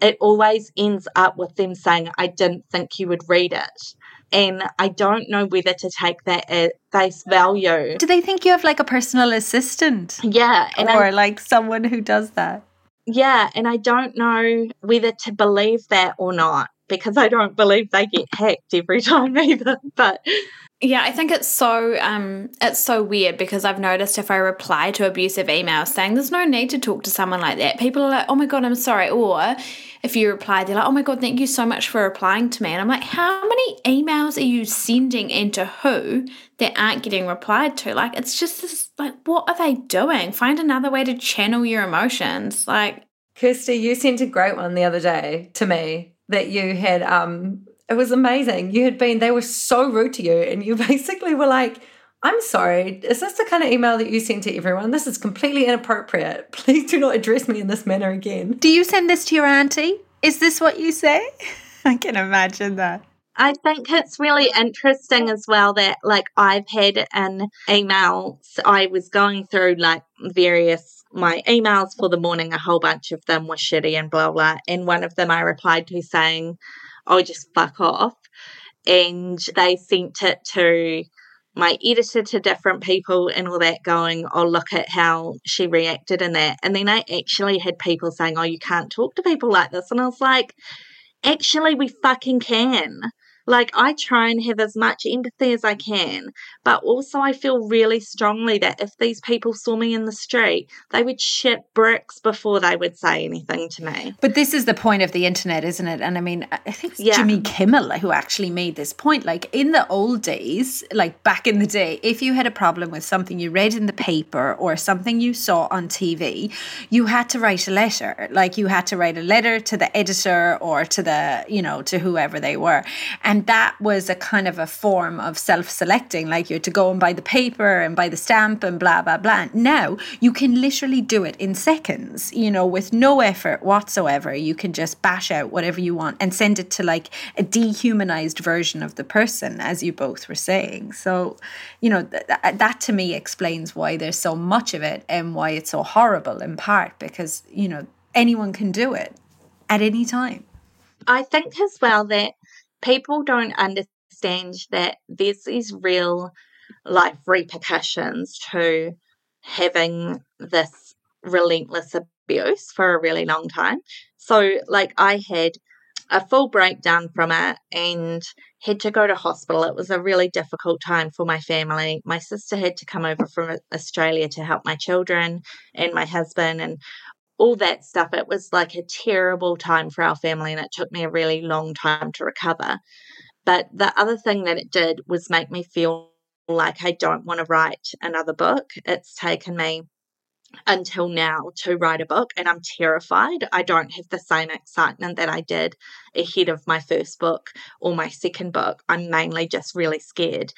it always ends up with them saying, I didn't think you would read it. And I don't know whether to take that at face value. Do they think you have like a personal assistant? Yeah. And or I, like someone who does that? yeah. And I don't know whether to believe that or not because I don't believe they get hacked every time either. But Yeah, I think it's so um it's so weird because I've noticed if I reply to abusive emails saying there's no need to talk to someone like that, people are like, Oh my god, I'm sorry or if you reply, they're like, Oh my god, thank you so much for replying to me and I'm like, How many emails are you sending and to who that aren't getting replied to? Like it's just this like what are they doing? Find another way to channel your emotions. Like Kirsty, you sent a great one the other day to me that you had um it was amazing. You had been they were so rude to you and you basically were like, I'm sorry, is this the kind of email that you send to everyone? This is completely inappropriate. Please do not address me in this manner again. Do you send this to your auntie? Is this what you say? I can imagine that. I think it's really interesting as well that like I've had an email. So I was going through like various my emails for the morning. A whole bunch of them were shitty and blah blah. And one of them I replied to saying, "Oh, just fuck off." And they sent it to my editor to different people and all that going, oh, look at how she reacted in that. And then I actually had people saying, oh, you can't talk to people like this. And I was like, actually, we fucking can. Like, I try and have as much empathy as I can, but also I feel really strongly that if these people saw me in the street, they would shit bricks before they would say anything to me. But this is the point of the internet, isn't it? And I mean, I think it's Yeah. Jimmy Kimmel who actually made this point. Like in the old days, like back in the day, if you had a problem with something you read in the paper or something you saw on TV, you had to write a letter. Like you had to write a letter to the editor or to the, you know, to whoever they were. And that was a kind of a form of self selecting. Like you had to go and buy the paper and buy the stamp and blah, blah, blah. Now you can literally do it in seconds, you know, with no effort whatsoever. You can just bash out whatever you want and send it to like a dehumanized version of the person, as you both were saying. So, you know, th- th- uh, that to me explains why there's so much of it and why it's so horrible in part because, you know, anyone can do it at any time. I think as well that people don't understand that there's these real life repercussions to having this relentless abuse for a really long time. So, like, I had a full breakdown from it and had to go to hospital. It was a really difficult time for my family. My sister had to come over from Australia to help my children and my husband and all that stuff. It was like a terrible time for our family, and it took me a really long time to recover. But the other thing that it did was make me feel like I don't want to write another book. It's taken me until now to write a book, and I'm terrified. I don't have the same excitement that I did ahead of my first book or my second book. I'm mainly just really scared.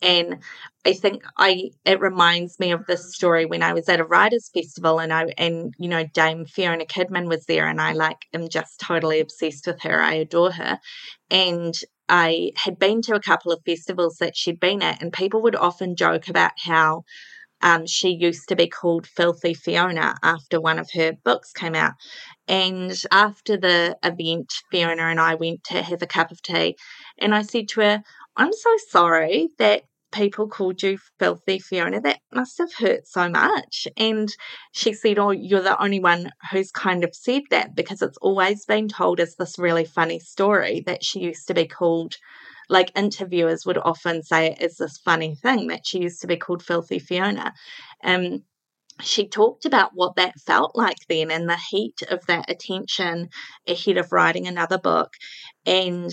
And I think I it reminds me of this story when I was at a writers festival and I and you know Dame Fiona Kidman was there and I like am just totally obsessed with her. I adore her. And I had been to a couple of festivals that she'd been at and people would often joke about how um, she used to be called Filthy Fiona after one of her books came out. And after the event, Fiona and I went to have a cup of tea. And I said to her, I'm so sorry that people called you filthy Fiona. That must have hurt so much. And she said, Oh, you're the only one who's kind of said that because it's always been told as this really funny story that she used to be called. Like interviewers would often say it as this funny thing that she used to be called Filthy Fiona. Um, she talked about what that felt like then and the heat of that attention ahead of writing another book. And,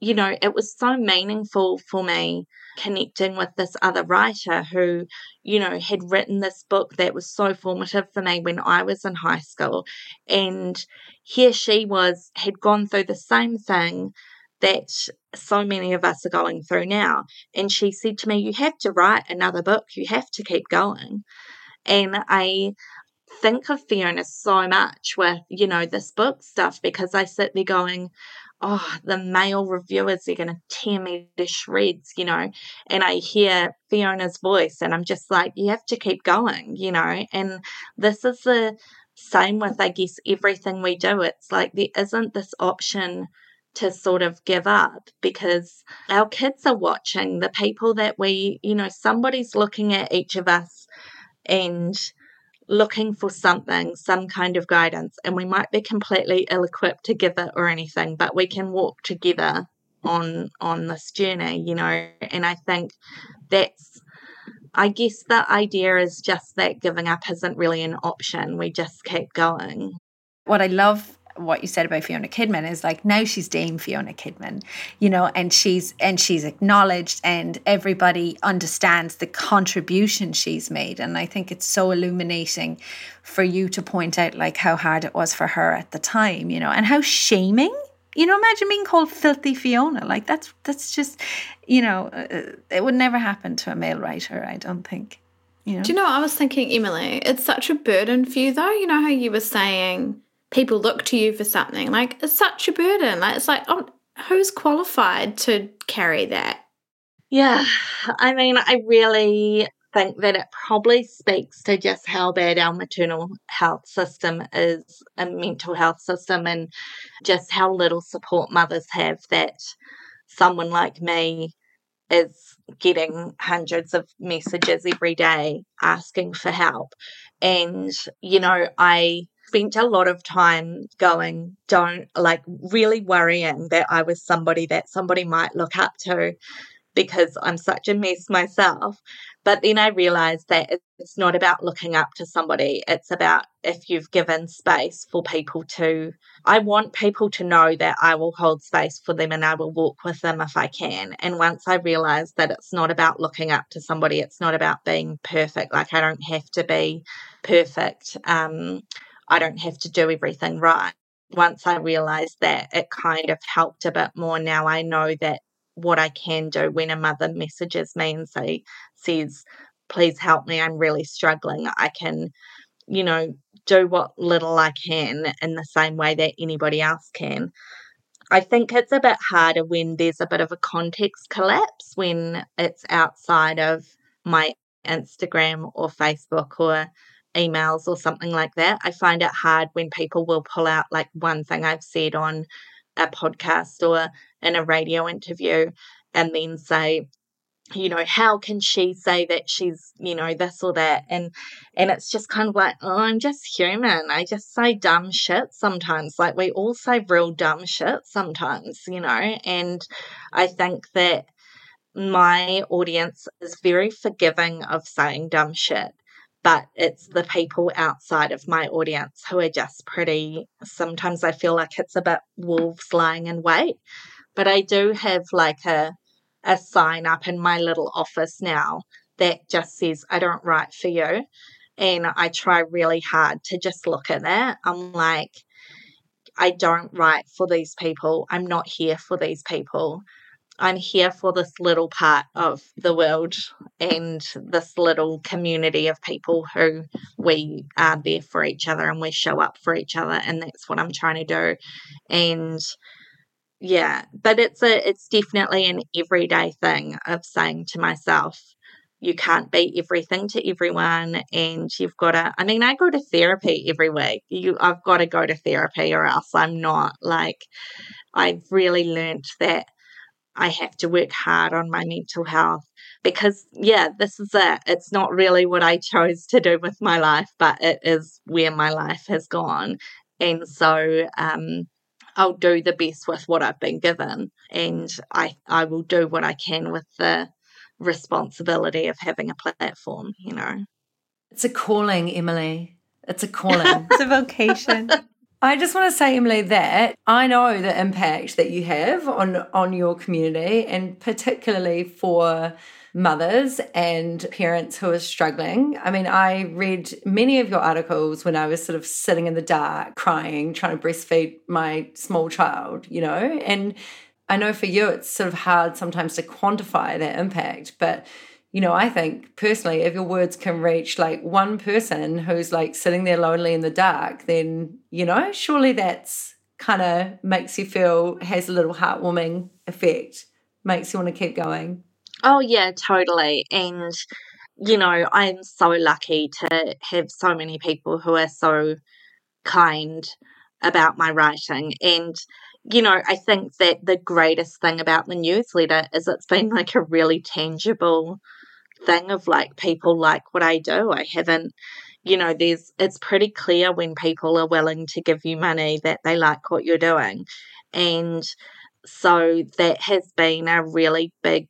you know, it was so meaningful for me connecting with this other writer who, you know, had written this book that was so formative for me when I was in high school. And here she was, had gone through the same thing that so many of us are going through now. And she said to me, You have to write another book, you have to keep going. And I think of Fiona so much with, you know, this book stuff because I sit there going, oh, the male reviewers are going to tear me to shreds, you know. And I hear Fiona's voice and I'm just like, you have to keep going, you know. And this is the same with, I guess, everything we do. It's like there isn't this option to sort of give up because our kids are watching the people that we, you know, somebody's looking at each of us and looking for something, some kind of guidance, and we might be completely ill equipped to give it or anything, but we can walk together on on this journey, you know. And I think that's I guess the idea is just that giving up isn't really an option. We just keep going. What I love what you said about Fiona Kidman is like now she's Dame Fiona Kidman, you know, and she's and she's acknowledged and everybody understands the contribution she's made. And I think it's so illuminating for you to point out like how hard it was for her at the time, you know, and how shaming. You know, imagine being called filthy Fiona. Like that's that's just, you know, uh, it would never happen to a male writer. I don't think. You know? Do you know? I was thinking, Emily, it's such a burden for you, though. You know how you were saying people look to you for something. Like it's such a burden. Like it's like, oh, who's qualified to carry that? Yeah, I mean, I really think that it probably speaks to just how bad our maternal health system is, a mental health system, and just how little support mothers have that someone like me is getting hundreds of messages every day asking for help. And, you know, I spent a lot of time going, don't like really worrying that I was somebody that somebody might look up to because I'm such a mess myself. But then I realized that it's not about looking up to somebody. It's about if you've given space for people to, I want people to know that I will hold space for them and I will walk with them if I can. And once I realized that it's not about looking up to somebody, it's not about being perfect. Like I don't have to be perfect. Um, I don't have to do everything right. Once I realized that, it kind of helped a bit more. Now I know that what I can do when a mother messages me and say, says, please help me, I'm really struggling. I can, you know, do what little I can in the same way that anybody else can. I think it's a bit harder when there's a bit of a context collapse, when it's outside of my Instagram or Facebook or emails or something like that. I find it hard when people will pull out like one thing I've said on a podcast or in a radio interview and then say, you know how can she say that she's you know this or that? And and it's just kind of like oh i'm just human. I just say dumb shit sometimes. Like we all say real dumb shit sometimes you know? And i think that my audience is very forgiving of saying dumb shit but it's the people outside of my audience who are just pretty. Sometimes I feel like it's a bit wolves lying in wait. But I do have like a a sign up in my little office now that just says I don't write for you. And I try really hard to just look at that. I'm like, I don't write for these people. I'm not here for these people. I'm here for this little part of the world and this little community of people who we are there for each other and we show up for each other and that's what I'm trying to do. And yeah, but it's a it's definitely an everyday thing of saying to myself, you can't be everything to everyone and you've got to I mean I go to therapy every week. You I've got to go to therapy or else I'm not like I've really learned that I have to work hard on my mental health because, yeah, this is it. It's not really what I chose to do with my life, but it is where my life has gone. And so, um, I'll do the best with what I've been given, and I I will do what I can with the responsibility of having a platform. You know. It's a calling, Emily. It's a calling. It's a vocation. I just want to say, Emily, that I know the impact that you have on on your community, and particularly for mothers and parents who are struggling. I mean, I read many of your articles when I was sort of sitting in the dark, crying, trying to breastfeed my small child, you know, and I know for you it's sort of hard sometimes to quantify that impact, but you know, I think personally, if your words can reach like one person who's like sitting there lonely in the dark, then, you know, surely that's kind of makes you feel, has a little heartwarming effect, makes you want to keep going. Oh, yeah, totally. And, you know, I'm so lucky to have so many people who are so kind about my writing. And, you know, I think that the greatest thing about the newsletter is it's been like a really tangible thing of like people like what I do. I haven't, you know, there's it's pretty clear when people are willing to give you money that they like what you're doing. And so that has been a really big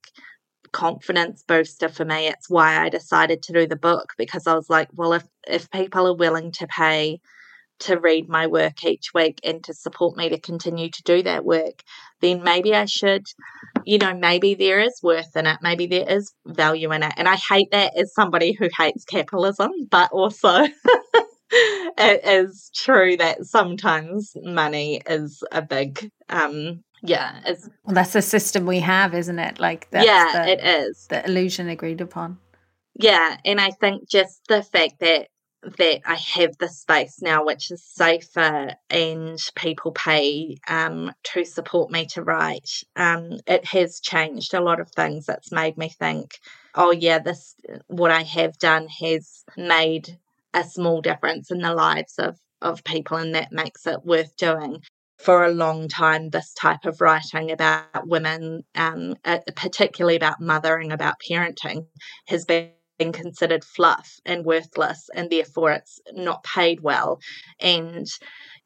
confidence booster for me. It's why I decided to do the book because I was like, well, if if people are willing to pay to read my work each week and to support me to continue to do that work, then maybe I should, you know, maybe there is worth in it. Maybe there is value in it. And I hate that as somebody who hates capitalism, but also it is true that sometimes money is a big um yeah, well, that's the system we have, isn't it? Like that's yeah, the, it is. the illusion agreed upon. Yeah, and I think just the fact that that I have the space now, which is safer, and people pay um, to support me to write. Um, it has changed a lot of things. It's made me think, oh yeah, this what I have done has made a small difference in the lives of of people, and that makes it worth doing. For a long time, this type of writing about women, um, uh, particularly about mothering, about parenting, has been been considered fluff and worthless and therefore it's not paid well. And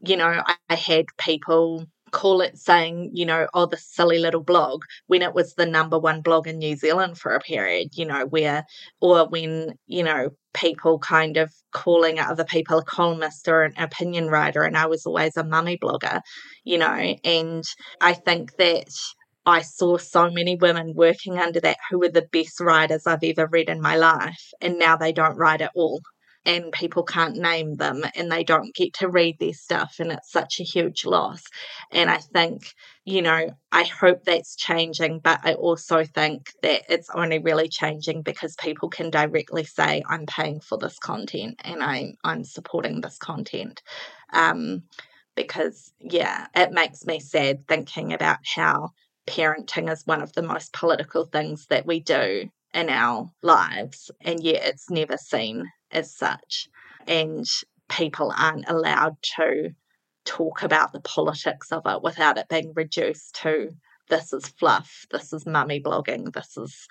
you know I, I had people call it saying, you know, oh, the silly little blog when it was the number one blog in New Zealand for a period, you know, where, or when, you know, people kind of calling other people a columnist or an opinion writer, and I was always a mummy blogger, you know, and I think that I saw so many women working under that who were the best writers I've ever read in my life, and now they don't write at all. And people can't name them and they don't get to read their stuff, and it's such a huge loss. And I think, you know, I hope that's changing, but I also think that it's only really changing because people can directly say, I'm paying for this content and I'm, I'm supporting this content. Um, because, yeah, it makes me sad thinking about how parenting is one of the most political things that we do in our lives, and yet it's never seen as such. And people aren't allowed to talk about the politics of it without it being reduced to this is fluff, this is mummy blogging, this is,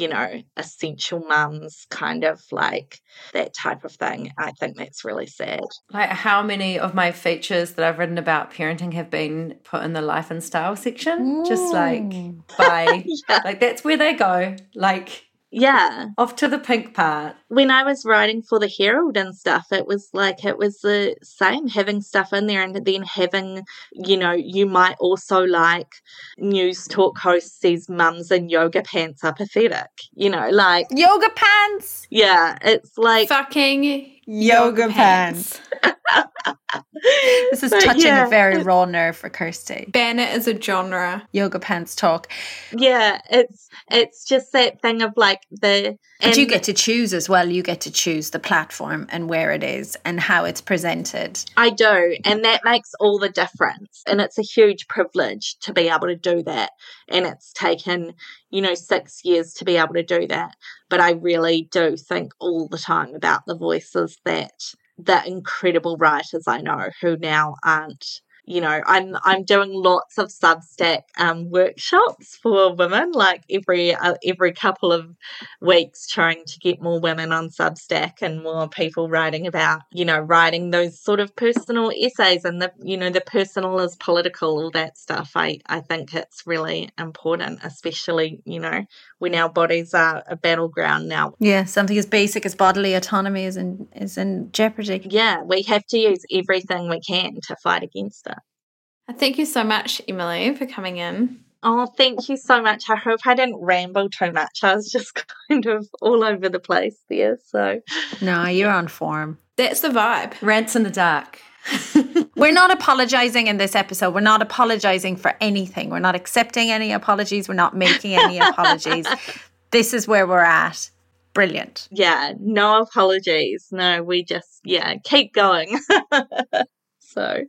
you know, essential mums kind of like that type of thing. I think that's really sad. Like how many of my features that I've written about parenting have been put in the life and style section? Just like by Yeah. like that's where they go. Like Yeah. off to the pink part. when I was writing for the Herald and stuff, it was like it was the same having stuff in there and then having, you know, you might also like news talk host says mums in yoga pants are pathetic. You know, like Yoga pants. yeah, it's like Fucking Yoga pants. This is But touching yeah, a very raw nerve for Kirsty. It as a genre. Yoga pants talk. yeah, it's it's just that thing of like the And you get to choose as well. You get to choose the platform and where it is and how it's presented. I do, and that makes all the difference. And it's a huge privilege to be able to do that. And it's taken, you know, six years to be able to do that. But I really do think all the time about the voices that the incredible writers I know who now aren't, you know, I'm I'm doing lots of Substack um, workshops for women, like every uh, every couple of weeks, trying to get more women on Substack and more people writing about, you know, writing those sort of personal essays and the, you know, the personal is political, all that stuff. I I think it's really important, especially you know when our bodies are a battleground now. Yeah, something as basic as bodily autonomy is in is in jeopardy. Yeah, we have to use everything we can to fight against it. Uh, thank you so much, Emily, for coming in. Oh, thank you so much. I hope I didn't ramble too much. I was just kind of all over the place there. So, No, you're on form. That's the vibe. Rants in the dark. We're not apologizing in this episode. We're not apologizing for anything. We're not accepting any apologies. We're not making any apologies. This is where we're at. Brilliant. yeah, no apologies. No, we just, yeah, keep going. so,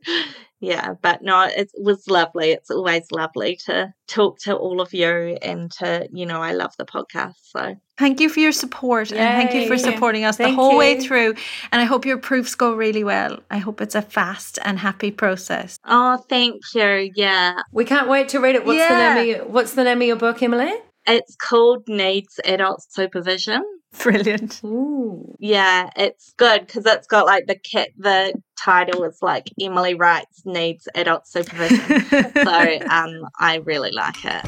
yeah, but no, it was lovely. It's always lovely to talk to all of you and to, you know, I love the podcast. So, Thank you for your support and thank you for supporting us the Thank whole way through. And I hope your proofs go really well. I hope it's a fast and happy process. oh, thank you. Yeah, We can't wait to read it. What's Yeah. the name? Of, what's the name of your book, Emily? it's called Needs Adult Supervision. Brilliant. Ooh. Yeah, it's good because it's got like the kit. The title is like Emily Writes Needs Adult Supervision. so um, I really like it.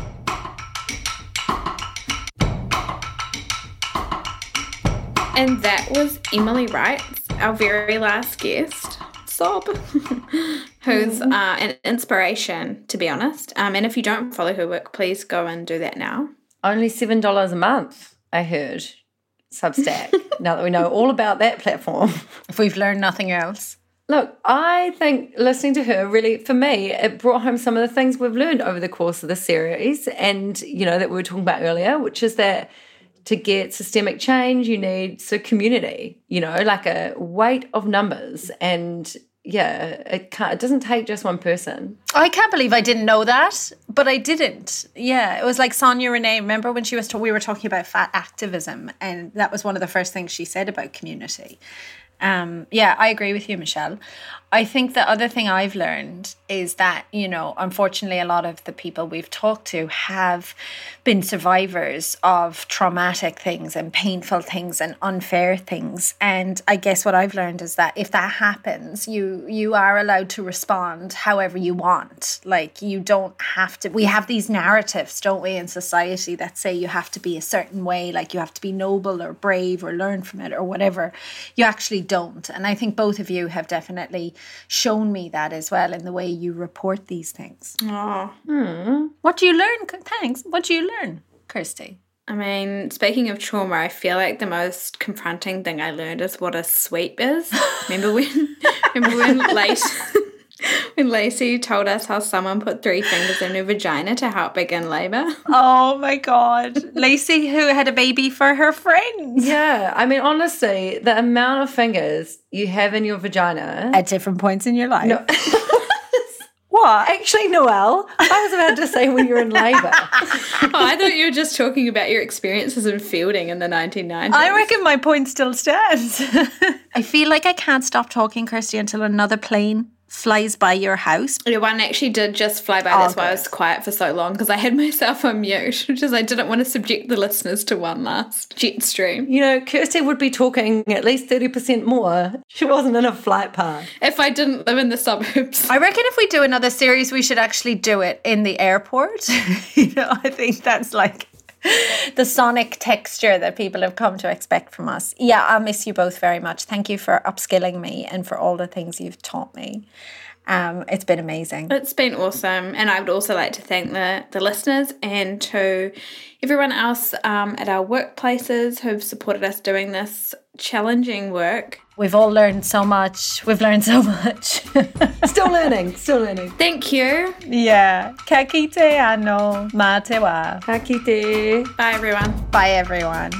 And that was Emily Wright, our very last guest, Sob, who's uh, an inspiration, to be honest. Um, and if you don't follow her work, please go and do that now. Only seven dollars a month. I heard Substack. now that we know all about that platform. if we've learned nothing else. Look, I think listening to her really, for me, it brought home some of the things we've learned over the course of the series, and you know that we were talking about earlier, which is that to get systemic change, you need so community. You know, like a weight of numbers, and yeah, it can't. It doesn't take just one person. I can't believe I didn't know that, but I didn't. Yeah, it was like Sonya Renee. Remember when she was? we were talking about fat activism, and that was one of the first things she said about community. Um, yeah, I agree with you, Michelle. I think the other thing I've learned is that, you know, unfortunately, a lot of the people we've talked to have been survivors of traumatic things and painful things and unfair things. And I guess what I've learned is that if that happens, you you are allowed to respond however you want. Like you don't have to. We have these narratives, don't we, in society that say you have to be a certain way, like you have to be noble or brave or learn from it or whatever. You actually don't. And I think both of you have definitely shown me that as well in the way you report these things. Oh, What do you learn? Thanks. What do you learn, Kirsty? I mean, speaking of trauma, I feel like the most confronting thing I learned is what a sweep is. remember when? remember when Lacey, when Lacey told us how someone put three fingers in her vagina to help begin labor? Oh my God. Lacey, who had a baby for her friends. Yeah, I mean, honestly, the amount of fingers you have in your vagina. At different points in your life. No. What? Actually, Noelle, I was about to say when you're in labour. oh, I thought you were just talking about your experiences in Feilding in the 1990s. I reckon my point still stands. I feel like I can't stop talking, Kirsty, until another plane flies by your house. Yeah, one actually did just fly by. Oh, That's why I was quiet for so long because I had myself on mute, which is I didn't want to subject the listeners to one last jet stream. You know, Kirsty would be talking at least 30% more. She wasn't in a flight path. If I didn't live in the suburbs. I reckon if we do another series, we should actually do it in the airport. you know, I think that's like the sonic texture that people have come to expect from us. Yeah, I'll miss you both very much. Thank you for upskilling me and for all the things you've taught me. Um, it's been amazing. It's been awesome, and I would also like to thank the the listeners and to everyone else um, at our workplaces who've supported us doing this challenging work. We've all learned so much. We've learned so much. Still learning, still learning. Thank you. yeah. Ka kite ano matewa. Hakite. Bye, everyone. Bye, everyone.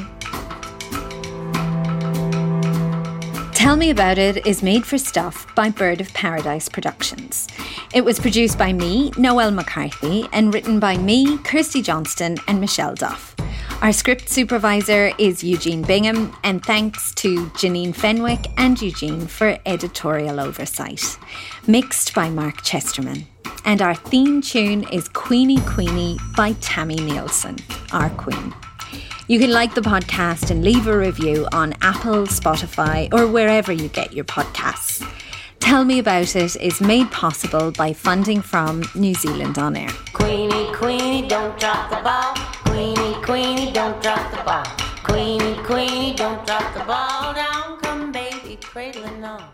Tell Me About It is made for stuff by Bird of Paradise Productions. It was produced by me, Noelle McCarthy, and written by me, Kirsty Johnston, and Michelle Duff. Our script supervisor is Eugene Bingham, and thanks to Janine Fenwick and Eugene for editorial oversight. Mixed by Mark Chesterman. And our theme tune is Queenie Queenie by Tami Neilson, our queen. You can like the podcast and leave a review on Apple, Spotify, or wherever you get your podcasts. Tell Me About It is made possible by funding from New Zealand On Air. Queenie, Queenie, don't drop the ball. Queenie, Queenie, don't drop the ball. Queenie, Queenie, don't drop the ball. Down come baby, cradling on.